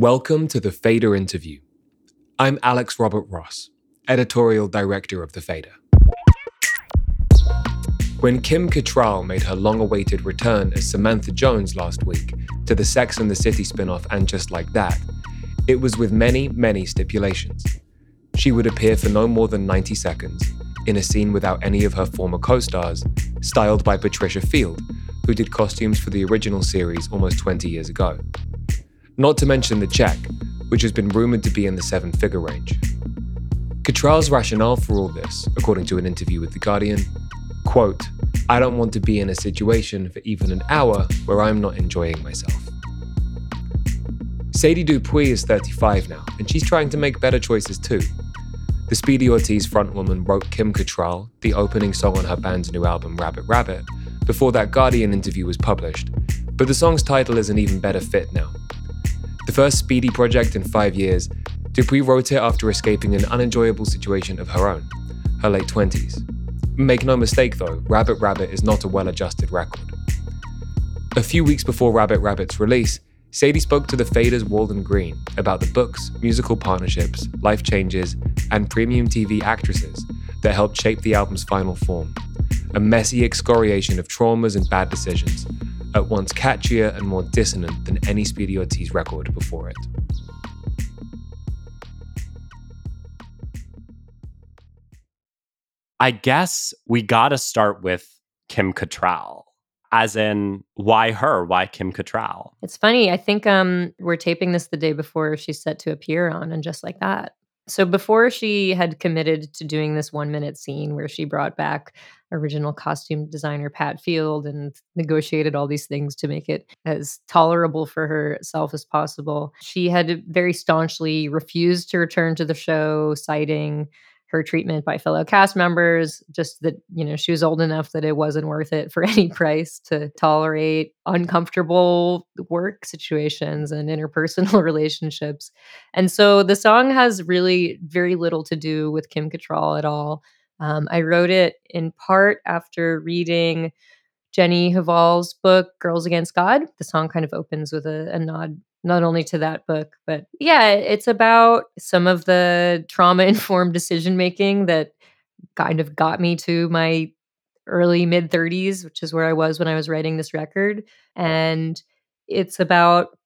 Welcome to the Fader interview. I'm Alex Robert Ross, editorial director of The Fader. When Kim Cattrall made her long awaited return as Samantha Jones last week to the Sex and the City spin off and Just Like That, it was with many, many stipulations. She would appear for no more than 90 seconds in a scene without any of her former co stars, styled by Patricia Field, who did costumes for the original series almost 20 years ago. Not to mention the check, which has been rumored to be in the seven figure range. Cattrall's rationale for all this, according to an interview with The Guardian, quote, I don't want to be in a situation for even an hour where I'm not enjoying myself. Sadie Dupuis is 35 now, and she's trying to make better choices too. The Speedy Ortiz frontwoman wrote Kim Cattrall, the opening song on her band's new album Rabbit Rabbit, before that Guardian interview was published, but the song's title is an even better fit now. The first Speedy project in five years, Dupuis wrote it after escaping an unenjoyable situation of her own, her late 20s. Make no mistake though, Rabbit Rabbit is not a well adjusted record. A few weeks before Rabbit Rabbit's release, Sadie spoke to the Faders Walden Green about the books, musical partnerships, life changes, and premium TV actresses that helped shape the album's final form. A messy excoriation of traumas and bad decisions, at once catchier and more dissonant than any Speedy Ortiz record before it. I guess we got to start with Kim Cattrall as in why her? Why kim cattrall? It's funny i think um we're taping this the day before she's set to appear on and just like that. So before she had committed to doing this one minute scene where she brought back original costume designer pat field and negotiated all these things to make it as tolerable for herself as possible. She had very staunchly refused to return to the show citing her treatment by fellow cast members just that you know she was old enough that it wasn't worth it for any price to tolerate uncomfortable work situations and interpersonal relationships. And so the song has really very little to do with kim cattrall at all um, i wrote it in part after reading jenny hval's book girls against god the song kind of opens with a, a nod not only to that book, but yeah, it's about some of the trauma informed decision making that kind of got me to my early mid 30s, which is where I was when I was writing this record. And it's about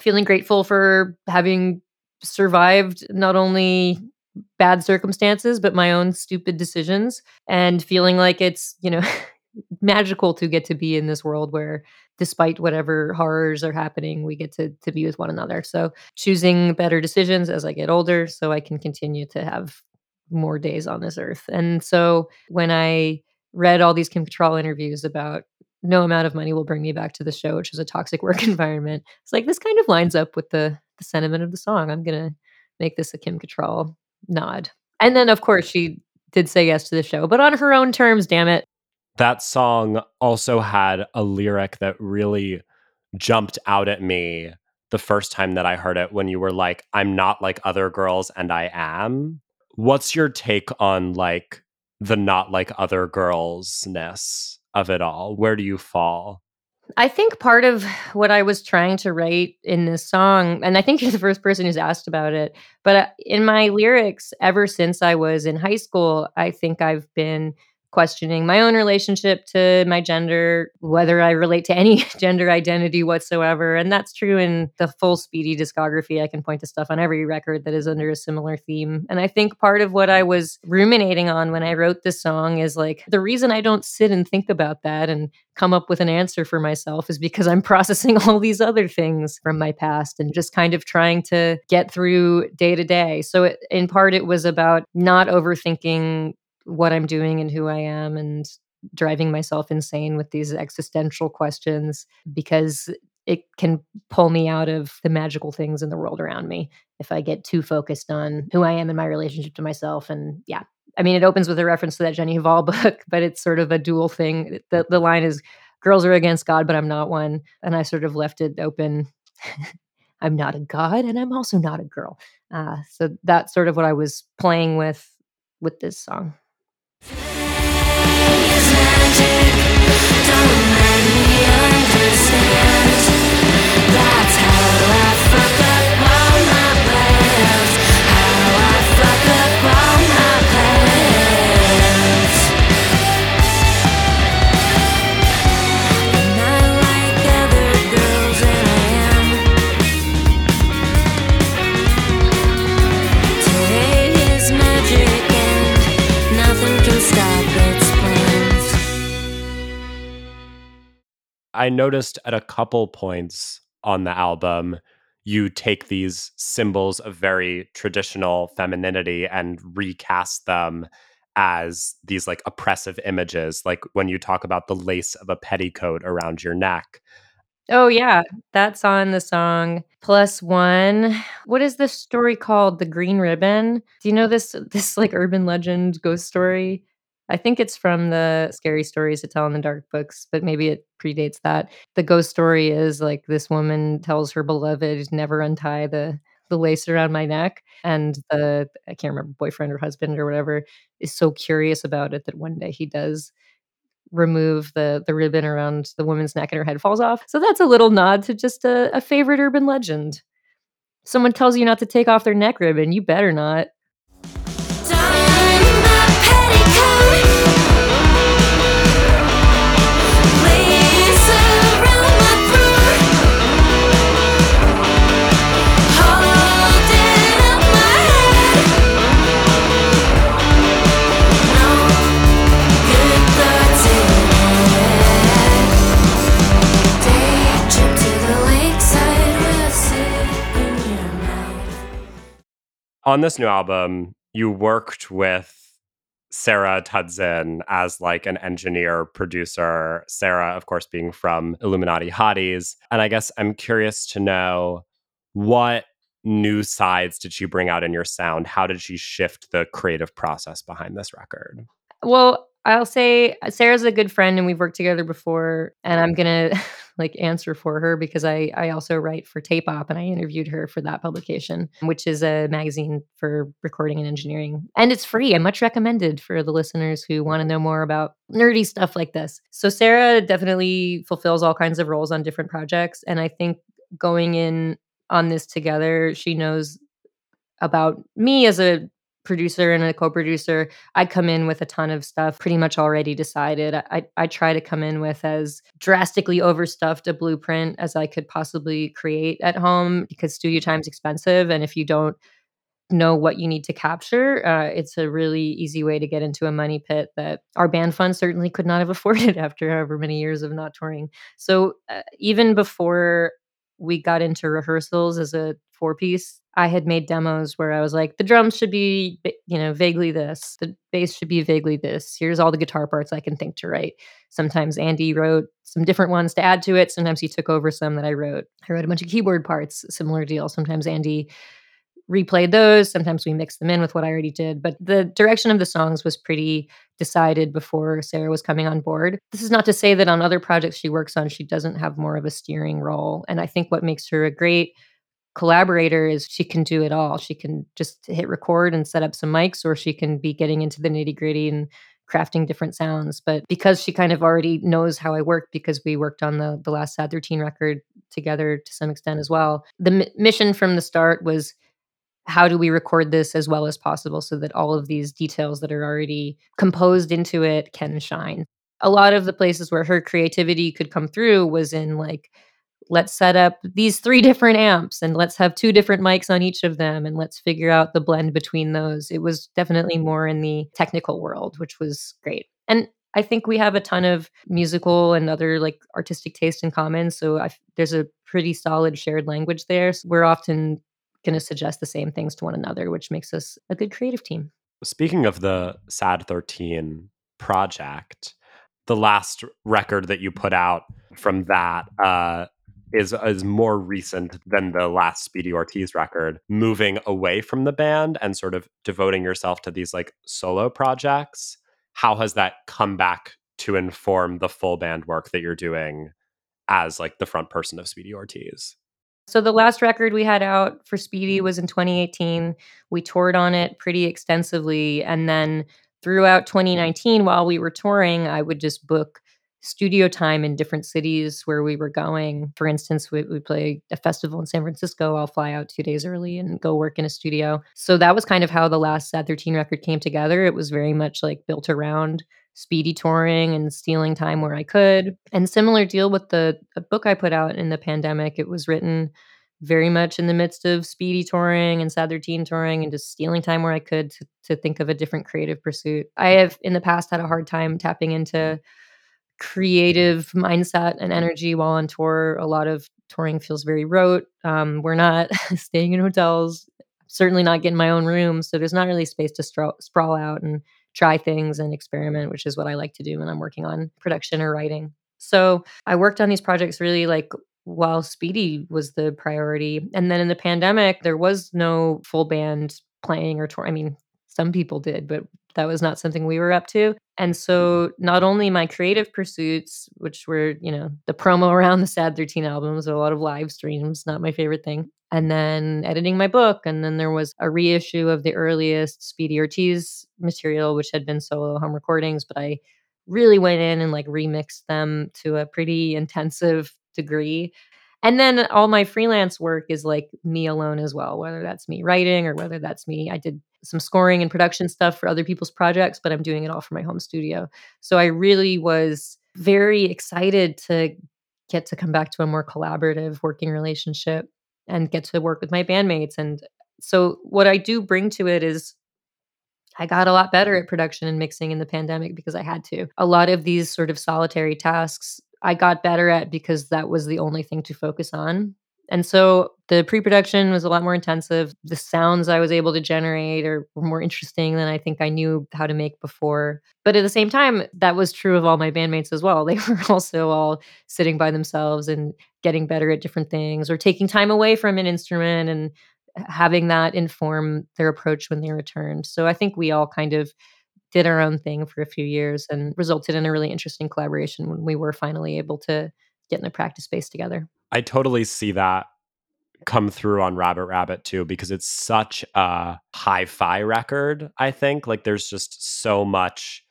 feeling grateful for having survived not only bad circumstances, but my own stupid decisions and feeling like it's, you know, magical to get to be in this world where despite whatever horrors are happening we get to to be with one another. So choosing better decisions as i get older so i can continue to have more days on this earth. And so when i read all these kim cattrall interviews about no amount of money will bring me back to the show which was a toxic work environment it's like this kind of lines up with the the sentiment of the song. I'm gonna make this a kim cattrall nod and then of course she did say yes to the show but on her own terms damn it that song also had a lyric that really jumped out at me the first time that I heard it when you were like, I'm not like other girls and I am. What's your take on like the not like other girlsness of it all? Where do you fall? I think part of what I was trying to write in this song, and I think you're the first person who's asked about it, but uh, in my lyrics, ever since I was in high school, I think I've been questioning my own relationship to my gender, whether I relate to any gender identity whatsoever. And that's true in the full Speedy discography. I can point to stuff on every record that is under a similar theme. And I think part of what I was ruminating on when I wrote this song is like the reason I don't sit and think about that and come up with an answer for myself is because I'm processing all these other things from my past and just kind of trying to get through day to day. So, it, in part, it was about not overthinking what I'm doing and who I am and driving myself insane with these existential questions because it can pull me out of the magical things in the world around me if I get too focused on who I am and my relationship to myself. And yeah, I mean, it opens with a reference to that Jenny Hval book, but it's sort of a dual thing. The, the line is, girls are against God, but I'm not one. And I sort of left it open. I'm not a God and I'm also not a girl. Uh, so that's sort of what I was playing with with this song. That's I noticed at a couple points on the album, you take these symbols of very traditional femininity and recast them as these like oppressive images, like when you talk about the lace of a petticoat around your neck. Oh yeah, that's on the song Plus One. What is this story called? The Green Ribbon. Do you know this this like urban legend ghost story? I think it's from the Scary Stories to Tell in the Dark books, but maybe it predates that. The ghost story is like this woman tells her beloved never untie the the lace around my neck and the I can't remember boyfriend or husband or whatever is so curious about it that one day he does remove the the ribbon around the woman's neck and her head falls off. So that's a little nod to just a, a favorite urban legend. Someone tells you not to take off their neck ribbon, you better not. On this new album, you worked with Sarah Tudzin as like an engineer producer. Sarah, of course, being from Illuminati Hotties. And I guess I'm curious to know what new sides did she bring out in your sound? How did she shift the creative process behind this record? Well, I'll say uh, Sarah's a good friend and we've worked together before and I'm going to like answer for her because I I also write for Tape Op and I interviewed her for that publication, which is a magazine for recording and engineering. And it's free. I much recommended for the listeners who want to know more about nerdy stuff like this. So Sarah definitely fulfills all kinds of roles on different projects and I think going in on this together, she knows about me as a producer and a co-producer i come in with a ton of stuff pretty much already decided. I i try to come in with as drastically overstuffed a blueprint as i could possibly create at home because studio time's expensive and if you don't know what you need to capture uh, it's a really easy way to get into a money pit that our band fund certainly could not have afforded after however many years of not touring. So uh, even before we got into rehearsals as a four piece I had made demos where I was like, the drums should be, you know, vaguely this, the bass should be vaguely this. Here's all the guitar parts I can think to write. Sometimes Andy wrote some different ones to add to it. Sometimes he took over some that I wrote. I wrote a bunch of keyboard parts, similar deal. Sometimes Andy replayed those. Sometimes we mixed them in with what I already did. But the direction of the songs was pretty decided before Sarah was coming on board. This is not to say that on other projects she works on, she doesn't have more of a steering role. And I think what makes her a great collaborator is she can do it all. She can just hit record and set up some mics, or she can be getting into the nitty gritty and crafting different sounds. But because she kind of already knows how I work, because we worked on the the last Sad 13 record together to some extent as well, the m- mission from the start was how do we record this as well as possible so that all of these details that are already composed into it can shine. A lot of the places where her creativity could come through was in like let's set up these three different amps and let's have two different mics on each of them and let's figure out the blend between those. It was definitely more in the technical world, which was great. And I think we have a ton of musical and other like artistic taste in common. So I, there's a pretty solid shared language there. So we're often going to suggest the same things to one another, which makes us a good creative team. Speaking of the Sad 13 project, the last record that you put out from that uh, is is more recent than the last Speedy Ortiz record, moving away from the band and sort of devoting yourself to these like solo projects. How has that come back to inform the full band work that you're doing as like the front person of Speedy Ortiz? So the last record we had out for Speedy mm-hmm. was in 2018. We toured on it pretty extensively and then throughout mm-hmm. 2019 while we were touring, I would just book studio time in different cities where we were going. For instance, we, we play a festival in San Francisco. I'll fly out two days early and go work in a studio. So that was kind of how the last Sad 13 record came together. It was very much like built around speedy touring and stealing time where I could. And similar deal with the book I put out in the pandemic. It was written very much in the midst of speedy touring and sad 13 touring and just stealing time where I could to, to think of a different creative pursuit. I mm-hmm. have in the past had a hard time tapping into creative mindset and energy while on tour. A lot of touring feels very rote. Um, we're not staying in hotels, certainly not getting my own room. So there's not really space to sprawl out and try things and experiment, which is what I like to do when I'm working on production or writing. So I worked on these projects really like while Speedy was the priority. And then in the pandemic, there was no full band playing or tour. I mean, some people did, but that was not something we were up to. And mm-hmm. so not only my creative pursuits, which were, you know, the promo around the Sad 13 albums, a lot of live streams, not my favorite thing. And then editing my book. And then there was a reissue of the earliest Speedy Ortiz material, which had been solo home recordings, but I really went in and like remixed them to a pretty intensive degree. And then all my freelance work is like me alone as well, whether that's me writing or whether that's me. I did some scoring and production stuff for other people's projects, but I'm doing it all for my home studio. So I really was very excited to get to come back to a more collaborative working relationship and get to work with my bandmates. And so what I do bring to it is I got a lot better at production and mixing in the pandemic because I had to. A lot of these sort of solitary tasks I got better at because that was the only thing to focus on. And so the pre-production was a lot more intensive. The sounds I was able to generate are were more interesting than I think I knew how to make before. But at the same time, that was true of all my bandmates as well. They were also all sitting by themselves and getting better at different things or taking time away from an instrument and uh, having that inform their approach when they returned. So I think we all kind of did our own thing for a few years and resulted in a really interesting collaboration when we were finally able to get in a practice space together. I totally see that come through on Rabbit Rabbit too because it's such a hi-fi record, I think. Like there's just so much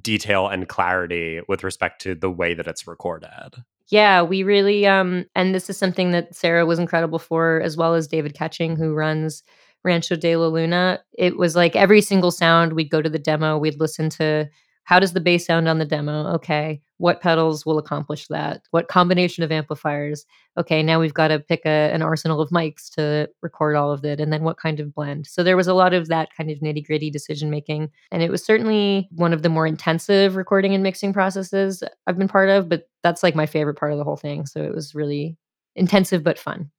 detail and clarity with respect to the way that it's recorded. Yeah, we really um and this is something that Sarah was incredible for as well as David Catching who runs Rancho de la Luna, it was like every single sound we'd go to the demo, we'd listen to how does the bass sound on the demo? Okay. What pedals will accomplish that? What combination of amplifiers? Okay, now we've got to pick a, an arsenal of mics to record all of it. And then what kind of blend? So there was a lot of that kind of nitty gritty decision making. And it was certainly one of the more intensive recording and mixing processes I've been part of, but that's like my favorite part of the whole thing. So it was really intensive but fun.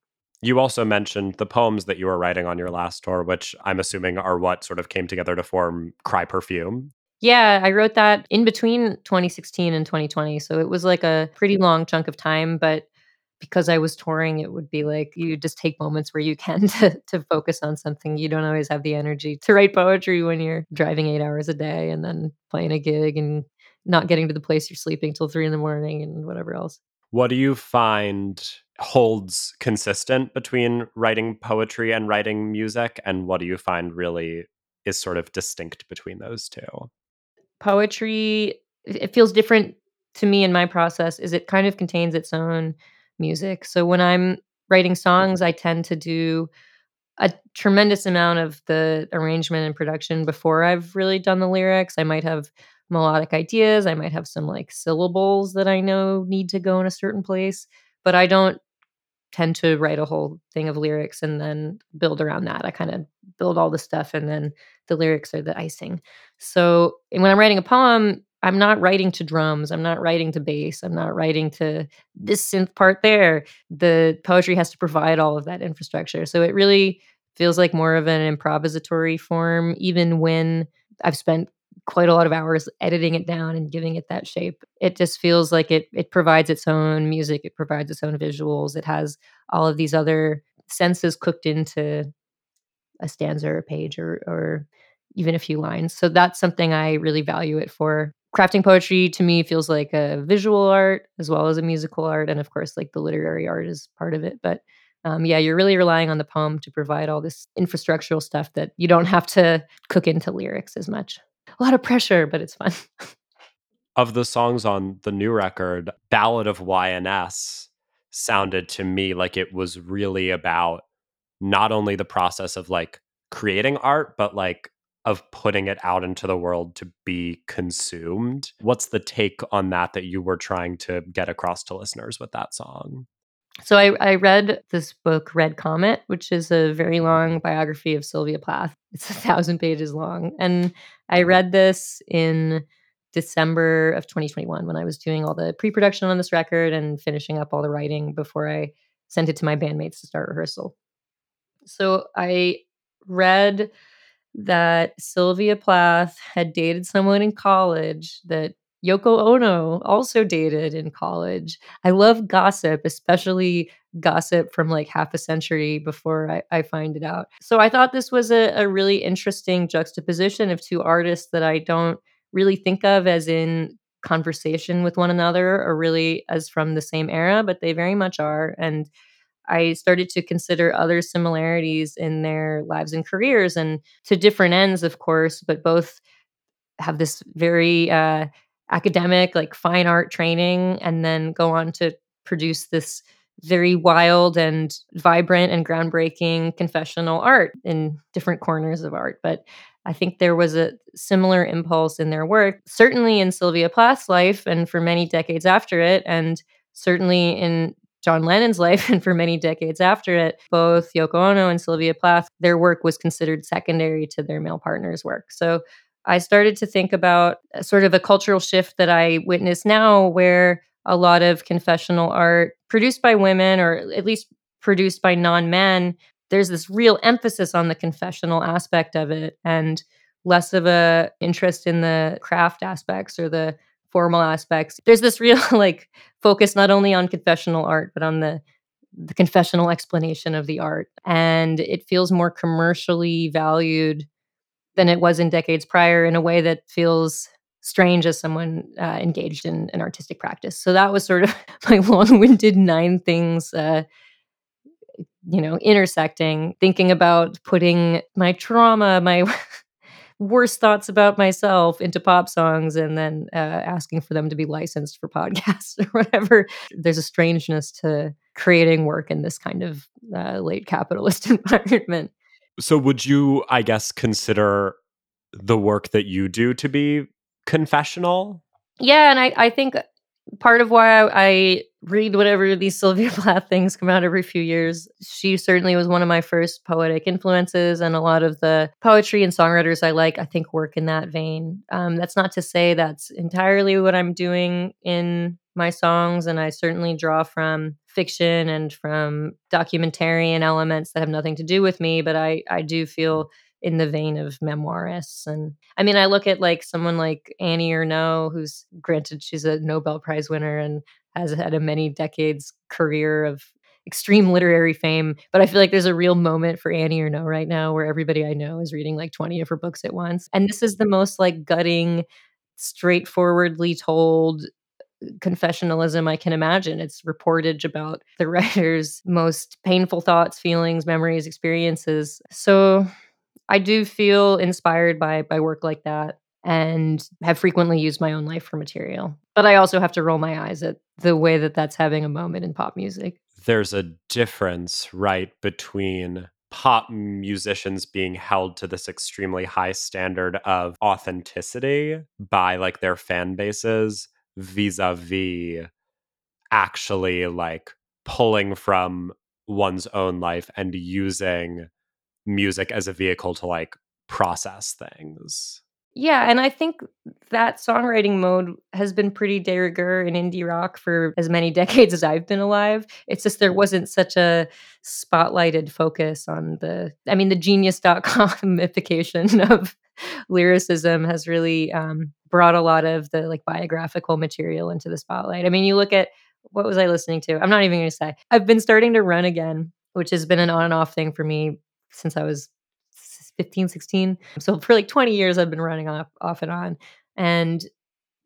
You also mentioned the poems that you were writing on your last tour, which I'm assuming are what sort of came together to form Cry Perfume. Yeah, I wrote that in between 2016 and 2020. So it was like a pretty long chunk of time, but because I was touring, it would be like you just take moments where you can to, to focus on something. You don't always have the energy to write poetry when you're driving eight hours a day and then playing a gig and not getting to the place you're sleeping till three in the morning and whatever else. What do you find holds consistent between writing poetry and writing music? And what do you find really is sort of distinct between those two? Poetry, it feels different to me in my process, is it kind of contains its own music. So when I'm writing songs, mm-hmm. I tend to do a tremendous amount of the arrangement and production before I've really done the lyrics. I might have melodic ideas. I might have some like syllables that I know need to go in a certain place, but I don't tend to write a whole thing of lyrics and then build around that. I kind of build all the stuff and then the lyrics are the icing. So when I'm writing a poem, I'm not writing to drums. I'm not writing to bass. I'm not writing to this synth part there. The poetry has to provide all of that infrastructure. So it really feels like more of an improvisatory form, even when I've spent quite a lot of hours editing it down and giving it that shape. It just feels like it it provides its own music, it provides its own visuals, it has all of these other senses cooked into a stanza or a page or or even a few lines. So that's something I really value it for. Crafting poetry to me feels like a visual art as well as a musical art and of course like the literary art is part of it, but um, yeah, you're really relying on the poem to provide all this infrastructural stuff that you don't have to cook into lyrics as much a lot of pressure, but it's fun. of the songs on the new record, Ballad of YNS sounded to me like it was really about not only the process of like creating art, but like of putting it out into the world to be consumed. What's the take on that that you were trying to get across to listeners with that song? So I, I read this book, Red Comet, which is a very mm-hmm. long biography of Sylvia Plath. It's a thousand pages long. And I read this in December of 2021 when I was doing all the pre production on this record and finishing up all the writing before I sent it to my bandmates to start rehearsal. So I read that Sylvia Plath had dated someone in college that Yoko Ono also dated in college. I love gossip, especially gossip from like half a century before I, I find it out. So I thought this was a, a really interesting juxtaposition of two artists that I don't really think of as in conversation with one another or really as from the same era, but they very much are. And I started to consider other similarities in their lives and careers and to different ends, of course, but both have this very uh, academic, like fine art training, and then go on to produce this very wild and vibrant and groundbreaking confessional art in different corners of art. But I think there was a similar impulse in their work, certainly in Sylvia Plath's life and for many decades after it, and certainly in John Lennon's life and for many decades after it, both Yoko Ono and Sylvia Plath, their work was considered secondary to their male partner's work. So I started to think about uh, sort of a cultural shift that I witness now where a lot of confessional art produced by women or at least produced by non-men. There's this real emphasis on the confessional aspect of it and less of a interest in the craft aspects or the formal aspects. There's this real like focus not only on confessional art but on the the confessional explanation of the art. And it feels more commercially valued than it was in decades prior in a way that feels strange as someone uh, engaged in an artistic practice. So that was sort of my long-winded nine things, uh, you know, intersecting, thinking about putting my trauma, my worst thoughts about myself into pop songs, and then uh, asking for them to be licensed for podcasts or whatever. There's a strangeness to creating work in this kind of uh, late capitalist environment. So, would you, I guess, consider the work that you do to be confessional? Yeah, and I, I think part of why I, I read whatever these Sylvia Plath things come out every few years. She certainly was one of my first poetic influences, and a lot of the poetry and songwriters I like, I think, work in that vein. Um, that's not to say that's entirely what I'm doing in my songs, and I certainly draw from fiction and from documentarian elements that have nothing to do with me, but I, I do feel in the vein of memoirists. And I mean, I look at like someone like Annie Ernaux, who's granted she's a Nobel Prize winner and has had a many decades career of extreme literary fame. But I feel like there's a real moment for Annie Ernaux right now where everybody I know is reading like 20 of her books at once. And this is the most like gutting, straightforwardly told uh, confessionalism I can imagine. It's reportage about the writer's most painful thoughts, feelings, memories, experiences. So I do feel inspired by by work like that and have frequently used my own life for material. But I also have to roll my eyes at the way that that's having a moment in pop music. There's a difference, right, between pop musicians being held to this extremely high standard of authenticity by like their fan bases vis-a-vis actually like pulling from one's own life and using music as a vehicle to like process things. Yeah, and I think that songwriting mode has been pretty de rigueur in indie rock for as many decades as I've been alive. It's just there wasn't such a spotlighted focus on the I mean the genius.com mythification of lyricism has really um, brought a lot of the like biographical material into the spotlight. I mean, you look at what was I listening to? I'm not even going to say. I've been starting to run again, which has been an on and off thing for me since I was 15, 16. So for like 20 years, I've been running off, off and on. And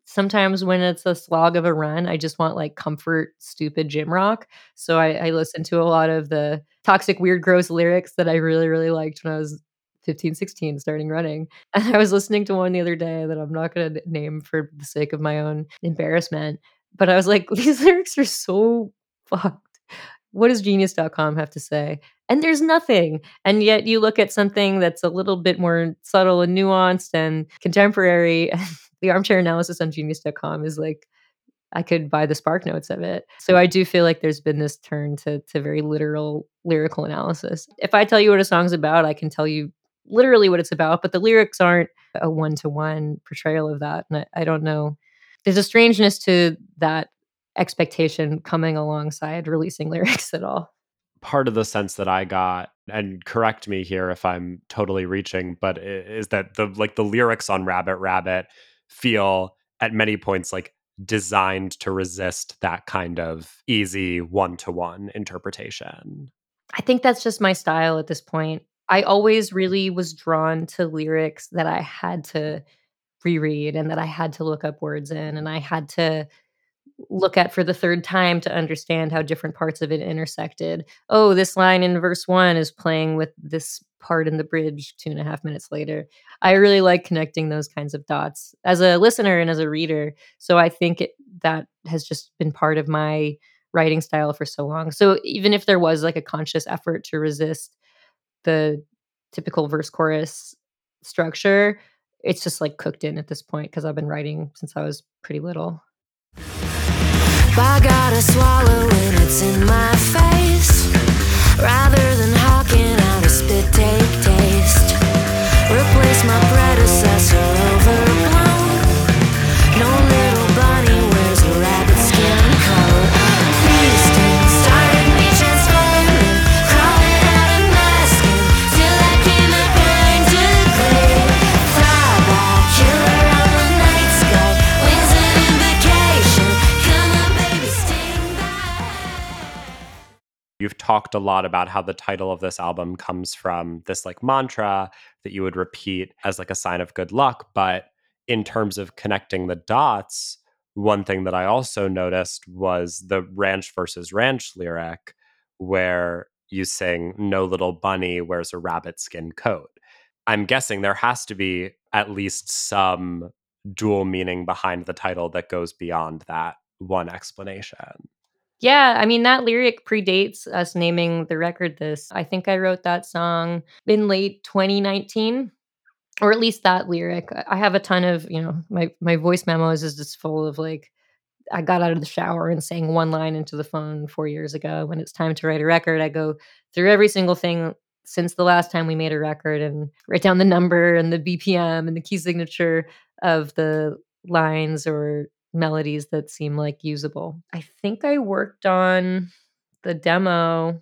sometimes when it's a slog of a run, I just want like comfort, stupid gym rock. So I, I listen to a lot of the toxic, weird, gross lyrics that I really, really liked when I was 15, 16, starting running. And I was listening to one the other day that I'm not going to name for the sake of my own embarrassment. But I was like, these lyrics are so fucked. What does genius.com have to say? And there's nothing. And yet you look at something that's a little bit more subtle and nuanced and contemporary. the armchair analysis on genius.com is like, I could buy the spark notes of it. So I do feel like there's been this turn to to very literal lyrical analysis. If I tell you what a song's about, I can tell you literally what it's about, but the lyrics aren't a one to one portrayal of that. And I, I don't know. There's a strangeness to that expectation coming alongside releasing lyrics at all. Part of the sense that I got, and correct me here if I'm totally reaching, but is that the like the lyrics on Rabbit Rabbit feel at many points like designed to resist that kind of easy one to one interpretation. I think that's just my style at this point. I always really was drawn to lyrics that I had to reread and that I had to look up words in and I had to look at for the third time to understand how different parts of it intersected. Oh, this line in verse one is playing with this part in the bridge two and a half minutes later. I really like connecting those kinds of dots as a listener and as a reader. So I think it, that has just been part of my writing style for so long. So even if there was like a conscious effort to resist the typical verse chorus structure, it's just like cooked in at this point because I've been writing since I was pretty little. I gotta swallow when it's in my face rather than hawking out a spit take taste. Replace my predecessor overblown. No You've talked a lot about how the title of this album comes from this like mantra that you would repeat as like a sign of good luck. But in terms of connecting the dots, one thing that I also noticed was the ranch versus ranch lyric where you sing, No little bunny wears a rabbit skin coat. I'm guessing there has to be at least some dual meaning behind the title that goes beyond that one explanation. Yeah, I mean, that lyric predates us naming the record this. I think I wrote that song in late 2019 or at least that lyric. I have a ton of, you know, my my voice memos is just full of like I got out of the shower and sang one line into the phone 4 years ago. When it's time to write a record, I go through every single thing since the last time we made a record and write down the number and the BPM and the key signature of the lines or melodies that seem like usable. I think I worked on the demo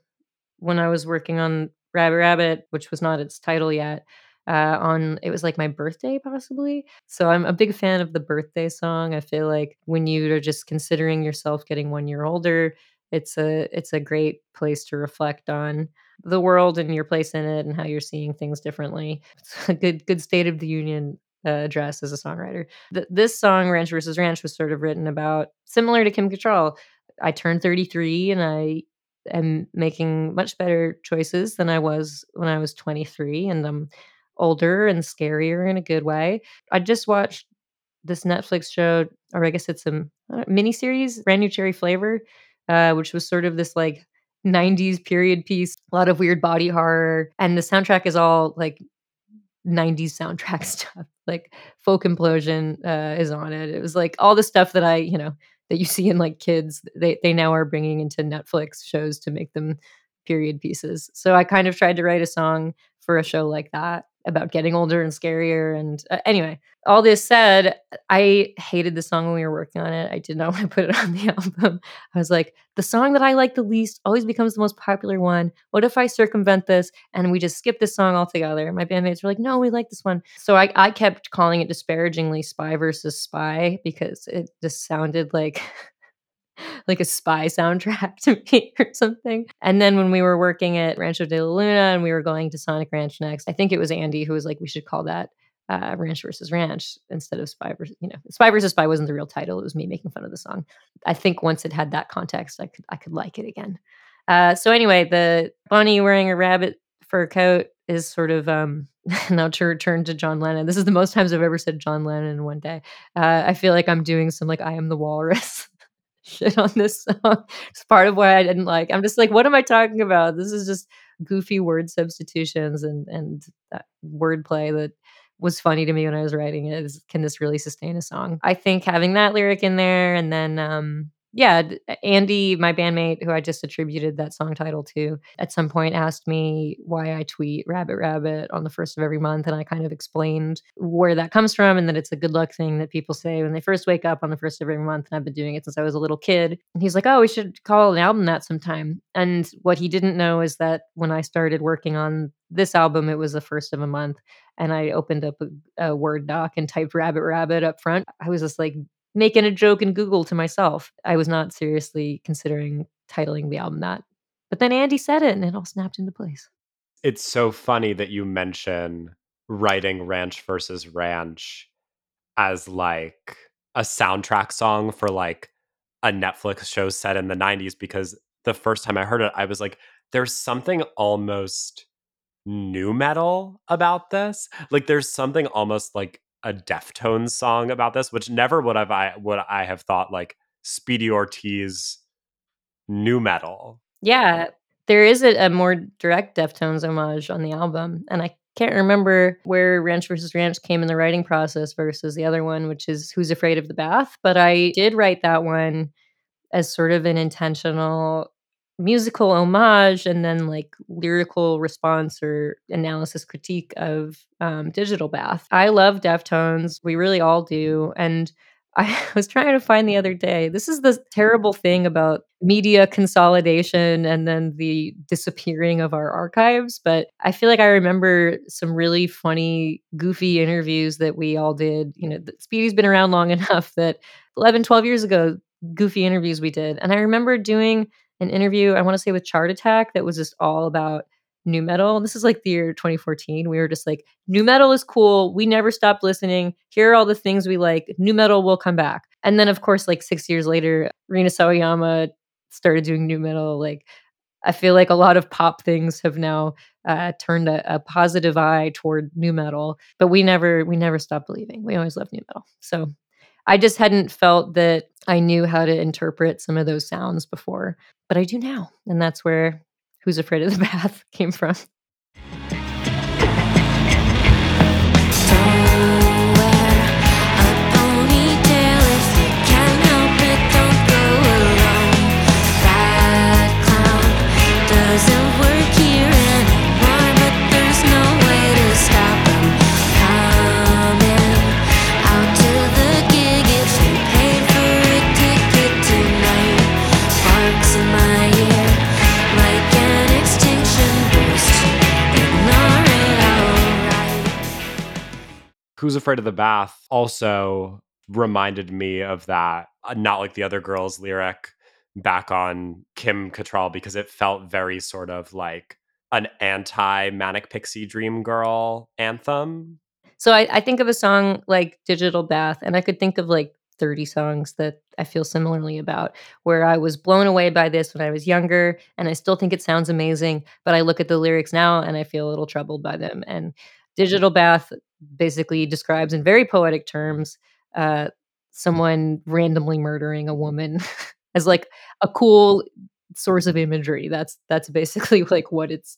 when I was working on Rabbit Rabbit, which was not its title yet. Uh, on it was like my birthday possibly so i'm a big fan of the birthday song i feel like when you are just considering yourself getting one year older it's a it's a great place to reflect on the world and your place in it and how you're seeing things differently it's a good good state of the union uh, address as a songwriter. Th- this song, Ranch versus Ranch, was sort of written about similar to Kim Cattrall. I turned 33 and I am making much better choices than I was when I was 23, and I'm older and scarier in a good way. I just watched this Netflix show, or I guess it's a mini series, Brand New Cherry Flavor, uh, which was sort of this like 90s period piece, a lot of weird body horror, and the soundtrack is all like 90s soundtrack stuff like folk implosion uh, is on it. It was like all the stuff that i you know that you see in like kids they they now are bringing into netflix shows to make them period pieces. So i kind of tried to write a song for a show like that about getting older and scarier. And uh, anyway, all this said, I hated the song when we were working on it. I did not want to put it on the album. I was like, the song that I like the least always becomes the most popular one. What if I circumvent this and we just skip this song altogether? My bandmates were like, no, we like this one. So I, I kept calling it disparagingly Spy versus Spy because it just sounded like like a spy soundtrack to me or something. And then when we were working at Rancho de la Luna and we were going to Sonic Ranch next, I think it was Andy who was like, we should call that uh, Ranch versus Ranch instead of Spy versus, you know, Spy versus Spy wasn't the real title. It was me making fun of the song. I think once it had that context, I could I could like it again. Uh, so anyway, the bunny wearing a rabbit fur coat is sort of um now to return to John Lennon. This is the most times I've ever said John Lennon in one day. Uh, I feel like I'm doing some like I am the walrus shit on this song. It's part of why I didn't like. I'm just like, what am I talking about? This is just goofy word substitutions and and that wordplay that was funny to me when I was writing it. Is, can this really sustain a song? I think having that lyric in there and then um, yeah, Andy, my bandmate, who I just attributed that song title to, at some point asked me why I tweet Rabbit Rabbit on the first of every month. And I kind of explained where that comes from and that it's a good luck thing that people say when they first wake up on the first of every month. And I've been doing it since I was a little kid. And he's like, oh, we should call an album that sometime. And what he didn't know is that when I started working on this album, it was the first of a month. And I opened up a, a Word doc and typed Rabbit Rabbit up front. I was just like, making a joke in Google to myself. I was not seriously considering titling the album that. But then Andy said it and it all snapped into place. It's so funny that you mention writing Ranch versus Ranch as like a soundtrack song for like a Netflix show set in the 90s because the first time I heard it, I was like, there's something almost nu metal about this. Like there's something almost like a Deftones song about this, which never would have I would I have thought like Speedy Ortiz nu metal. Yeah, there is a, a, more direct Deftones homage on the album, and I can't remember where Ranch versus Ranch came in the writing process versus the other one, which is Who's Afraid of the Bath. But I did write that one as sort of an intentional musical homage and then like lyrical response or analysis critique of um, Digital Bath. I love Deftones. We really all do. And I was trying to find the other day. This is the terrible thing about media consolidation and then the disappearing of our archives. But I feel like I remember some really funny, goofy interviews that we all did. You know, Speedy's been around long enough that 11, 12 years ago, goofy interviews we did. And I remember doing an interview, I want to say with Chart Attack, that was just all about nu metal. This is like the year 2014. We were just like, nu metal is cool. We never stopped listening. Here are all the things we like. Nu metal will come back. And then, of course, like six years later, Rina Sawayama started doing nu metal. Like, I feel like a lot of pop things have now uh, turned a, a, positive eye toward nu metal, but we never we never stopped believing. We always loved nu metal. So I just hadn't felt that I knew how to interpret some of those sounds before, but I do now. And that's where Who's Afraid of the Bath came from. Who's Afraid of the Bath also reminded me of that, uh, not like the other girls lyric back on Kim Cattrall because it felt very sort of like an anti Manic Pixie Dream Girl anthem. So I, I, think of a song like Digital Bath, and I could think of like 30 songs that I feel similarly about, where I was blown away by this when I was younger, and I still think it sounds amazing. But I look at the lyrics now and I feel a little troubled by them. And Digital Bath basically describes in very poetic terms uh, someone randomly murdering a woman as like a cool source of imagery. That's that's basically like what it's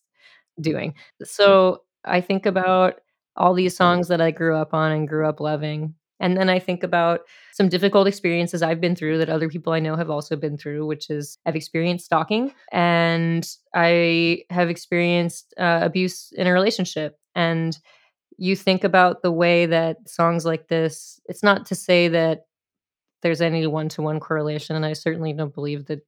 doing. So I think about all these songs that I grew up on and grew up loving. And then I think about some difficult experiences I've been through that other people I know have also been through, which is I've experienced stalking and I have experienced uh, abuse in a relationship. And you think about the way that songs like this, it's not to say that there's any one to one correlation. And I certainly don't believe that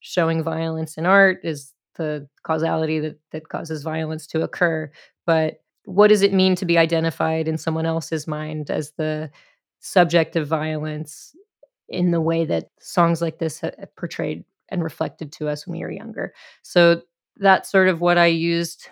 showing violence in art is the causality that, that causes violence to occur. But what does it mean to be identified in someone else's mind as the subject of violence in the way that songs like this uh, portrayed and reflected to us when we were younger? So that's sort of what I used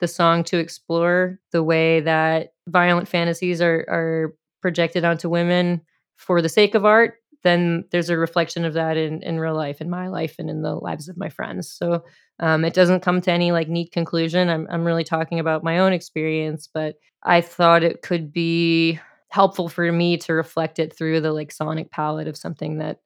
the song to explore the way that violent fantasies are are projected onto women for the sake of art then there's a reflection of that in, in real life in my life and in the lives of my friends. So um, it doesn't come to any like neat conclusion. I'm, I'm really talking about my own experience but i thought it could be helpful for me to reflect it through the like sonic palette of something that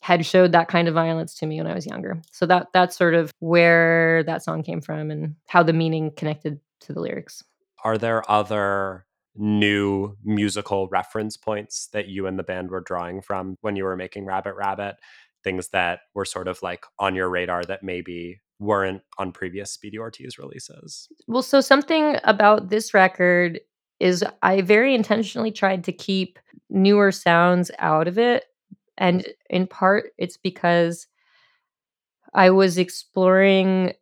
had showed that kind of violence to me when I was younger. So that that's sort of where that song came from and how the meaning connected to the lyrics. Are there other new musical reference points that you and the band were drawing from when you were making Rabbit Rabbit? things that were sort of like on your radar that maybe weren't on previous Speedy Ortiz releases? Well, so something about this record is I very intentionally tried to keep newer sounds out of it. And in part, it's because I was exploring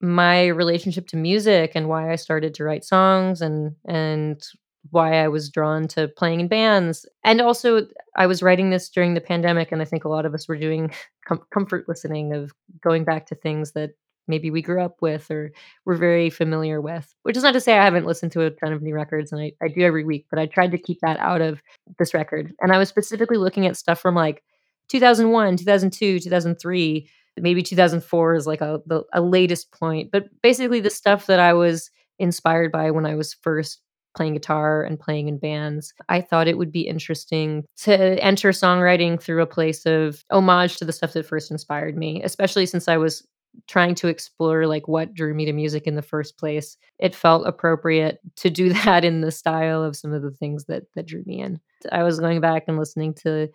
my relationship to music and why I started to write songs and and why I was drawn to playing in bands. And also I was writing this during the pandemic and I think a lot of us were doing com- comfort listening of going back to things that maybe we grew up with or were very familiar with. Which is not to say I haven't listened to a ton of new records and I, I do every week, but I tried to keep that out of this record. And I was specifically looking at stuff from like 2001, 2002, 2003 maybe 2004 is like a the a latest point, but basically the stuff that I was inspired by when I was first playing guitar and playing in bands. I thought it would be interesting to enter songwriting through a place of homage to the stuff that first inspired me, especially since I was trying to explore like what drew me to music in the first place. It felt appropriate to do that in the style of some of the things that that drew me in. I was going back and listening to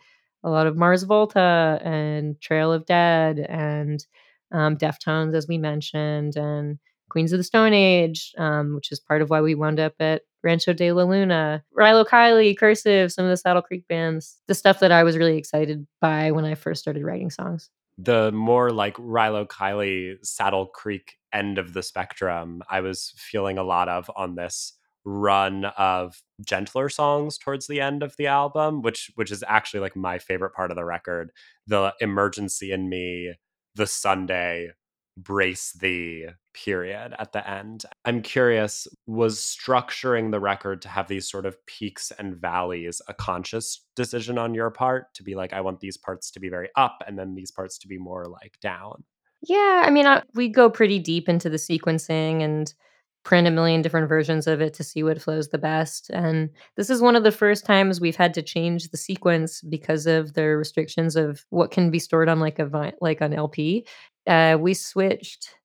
a lot of Mars Volta and Trail of Dead and um, Deftones, as we mentioned, and Queens of the Stone Age, um, which is part of why we wound up at Rancho de la Luna, Rilo Kiley, Cursive, some of the Saddle Creek bands, the stuff that I was really excited by when I first started writing songs. The more like Rilo Kiley, Saddle Creek end of the spectrum, I was feeling a lot of on this run of gentler songs towards the end of the album which which is actually like my favorite part of the record the Emergency & Me the sunday brace the period at the end i'm curious was structuring the record to have these sort of peaks and valleys a conscious decision on your part to be like i want these parts to be very up and then these parts to be more like down yeah i mean I, we go pretty deep into the sequencing and print a million different versions of it to see what flows the best. And this is one of the first times we've had to change the sequence because of the restrictions of what can be stored on like a vi- like an LP. Uh, we switched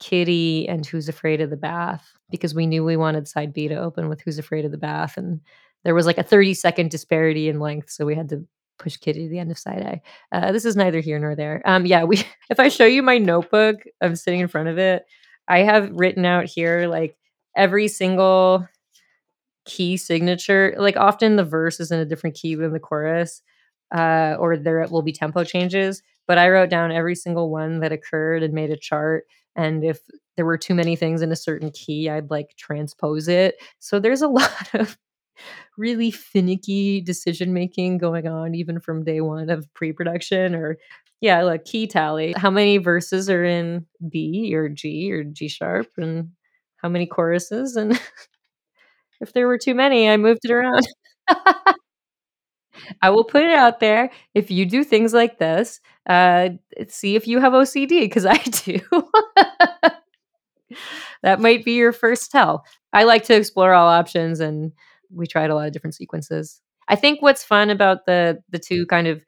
Kitty and Who's Afraid of the Bath because we knew we wanted side B to open with Who's Afraid of the Bath, and there was like a 30 second disparity in length, so we had to push Kitty to the end of side A. Uh, this is neither here nor there. Um, yeah, we. If I show you my notebook, I'm sitting in front of it. I have written out here like every single key signature. Like often the verse is in a different key than the chorus, uh, or there will be tempo changes. But I wrote down every single one that occurred and made a chart. And if there were too many things in a certain key, I'd like transpose it. So there's a lot of really finicky decision making going on, even from day one of pre production or yeah, like key tally. How many verses are in B or G or G sharp and how many choruses? And if there were too many, I moved it around. I will put it out there. If you do things like this, uh, see if you have OCD because I do. that might be your first tell. I like to explore all options, and we tried a lot of different sequences. I think what's fun about the the two kind of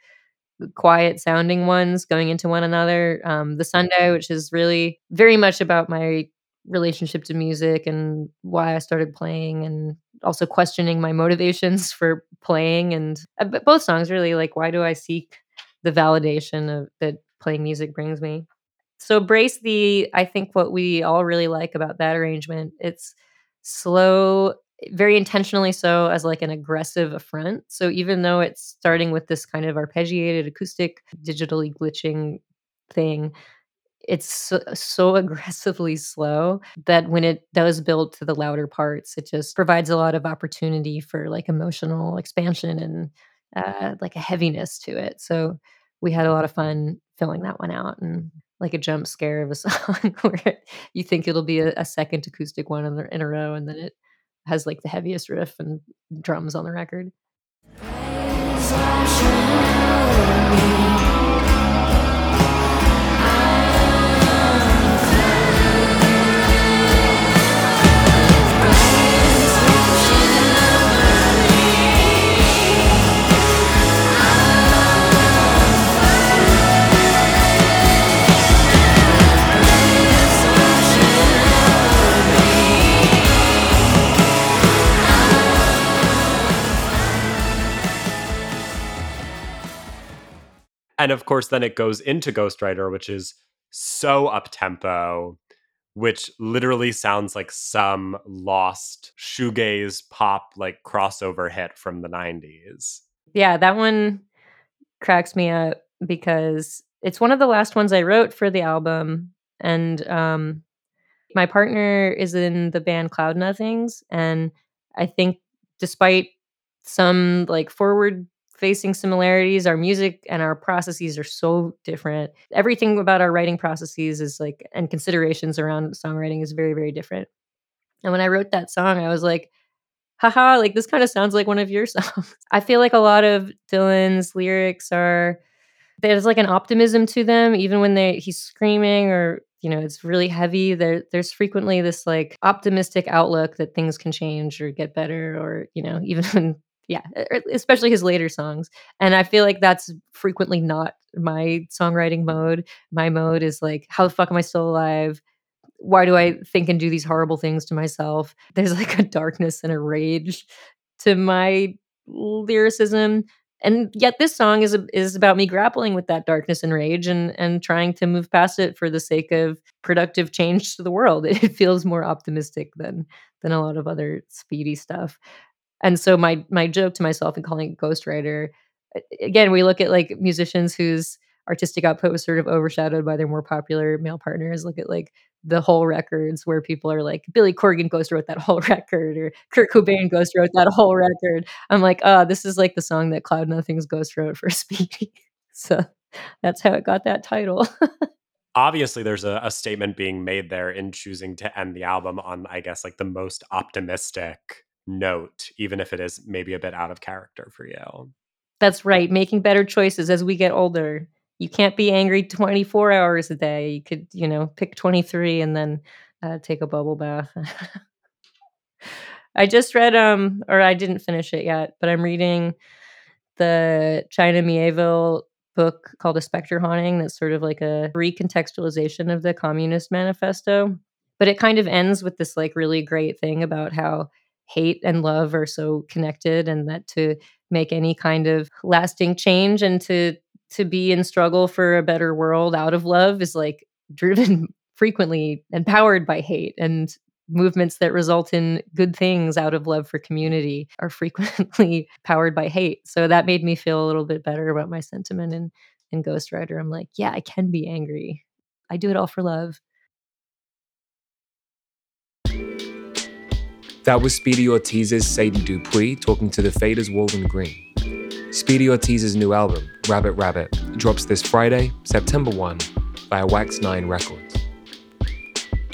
quiet sounding ones going into one another. Um, the Sunday, which is really very much about my relationship to music and why I started playing, and also questioning my motivations for playing. And uh, both songs really like, why do I seek the validation of that playing music brings me? So brace the I think what we all really like about that arrangement. It's slow very intentionally so as like an aggressive affront. So even though it's starting with this kind of arpeggiated acoustic digitally glitching thing, it's so, so, aggressively slow that when it does build to the louder parts, it just provides a lot of opportunity for like emotional expansion and uh, like a heaviness to it. So we had a lot of fun filling that one out and like a jump scare of a song where you think it'll be a, a second acoustic one in, the, in a row and then it has like the heaviest riff and drums on the record. And of course, then it goes into Ghostwriter, which is so up tempo, which literally sounds like some lost shoegaze pop like crossover hit from the 90s. Yeah, that one cracks me up because it's one of the last ones I wrote for the album. And um, my partner is in the band Cloud Nothings. And I think despite some like forward facing similarities. Our music and our processes are so different. Everything about our writing processes is like, and considerations around songwriting is very, very different. And when I wrote that song, I was like, haha, like this kind of sounds like one of your songs. I feel like a lot of Dylan's lyrics are, there's like an optimism to them, even when they he's screaming or you know it's really heavy there there's frequently this like optimistic outlook that things can change or get better or you know even when yeah, especially his later songs. And I feel like that's frequently not my songwriting mode. My mode is like, how the fuck am I still alive? Why do I think and do these horrible things to myself? There's like a darkness and a rage to my lyricism. And yet this song is is about me grappling with that darkness and rage and and trying to move past it for the sake of productive change to the world. It feels more optimistic than than a lot of other speedy stuff and so my my joke to myself in calling it ghostwriter again we look at like musicians whose artistic output was sort of overshadowed by their more popular male partners look at like the whole records where people are like billy corgan ghost wrote that whole record or kurt cobain mm-hmm. ghost wrote that whole record. I'm like oh this is like the song that cloud nothings ghost wrote for speedy. So that's how it got that title. Obviously there's a, a, statement being made there in choosing to end the album on i guess like the most optimistic note, even if it is maybe a bit out of character for you. That's right. Making better choices as we get older. You can't be angry 24 hours a day. You could, you know, pick 23 and then uh, take a bubble bath. I just read, um, or I didn't finish it yet, but I'm reading the China Miéville book called A Spectre Haunting that's sort of like a recontextualization of the Communist Manifesto. But it kind of ends with this like really great thing about how hate and love are so connected and that to make any kind of lasting change and to to be in struggle for a better world out of love is like driven frequently and powered by hate and movements that result in good things out of love for community are frequently powered by hate. So that made me feel a little bit better about my sentiment in in ghostwriter i'm like yeah i can be angry. I do it all for love That was Speedy Ortiz's Sadie Dupuis talking to the Faders Walden Green. Speedy Ortiz's new album, Rabbit Rabbit, drops this Friday, September 1, via Wax 9 Records.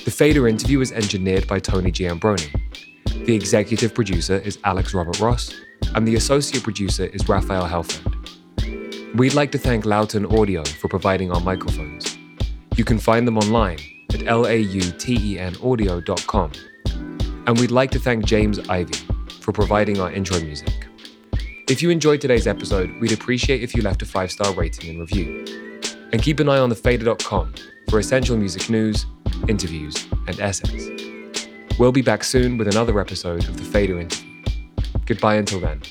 The Fader interview is engineered by Tony Giambroni. The executive producer is Alex Robert Ross, and the associate producer is Raphael Helfand. We'd like to thank Lauten Audio for providing our microphones. You can find them online at lautenaudio.com and we'd like to thank James Ivy for providing our intro music. If you enjoyed today's episode, we'd appreciate if you left a five star rating and review. And keep an eye on thefader.com for essential music news, interviews, and essays. We'll be back soon with another episode of The Fader Interview. Goodbye until then.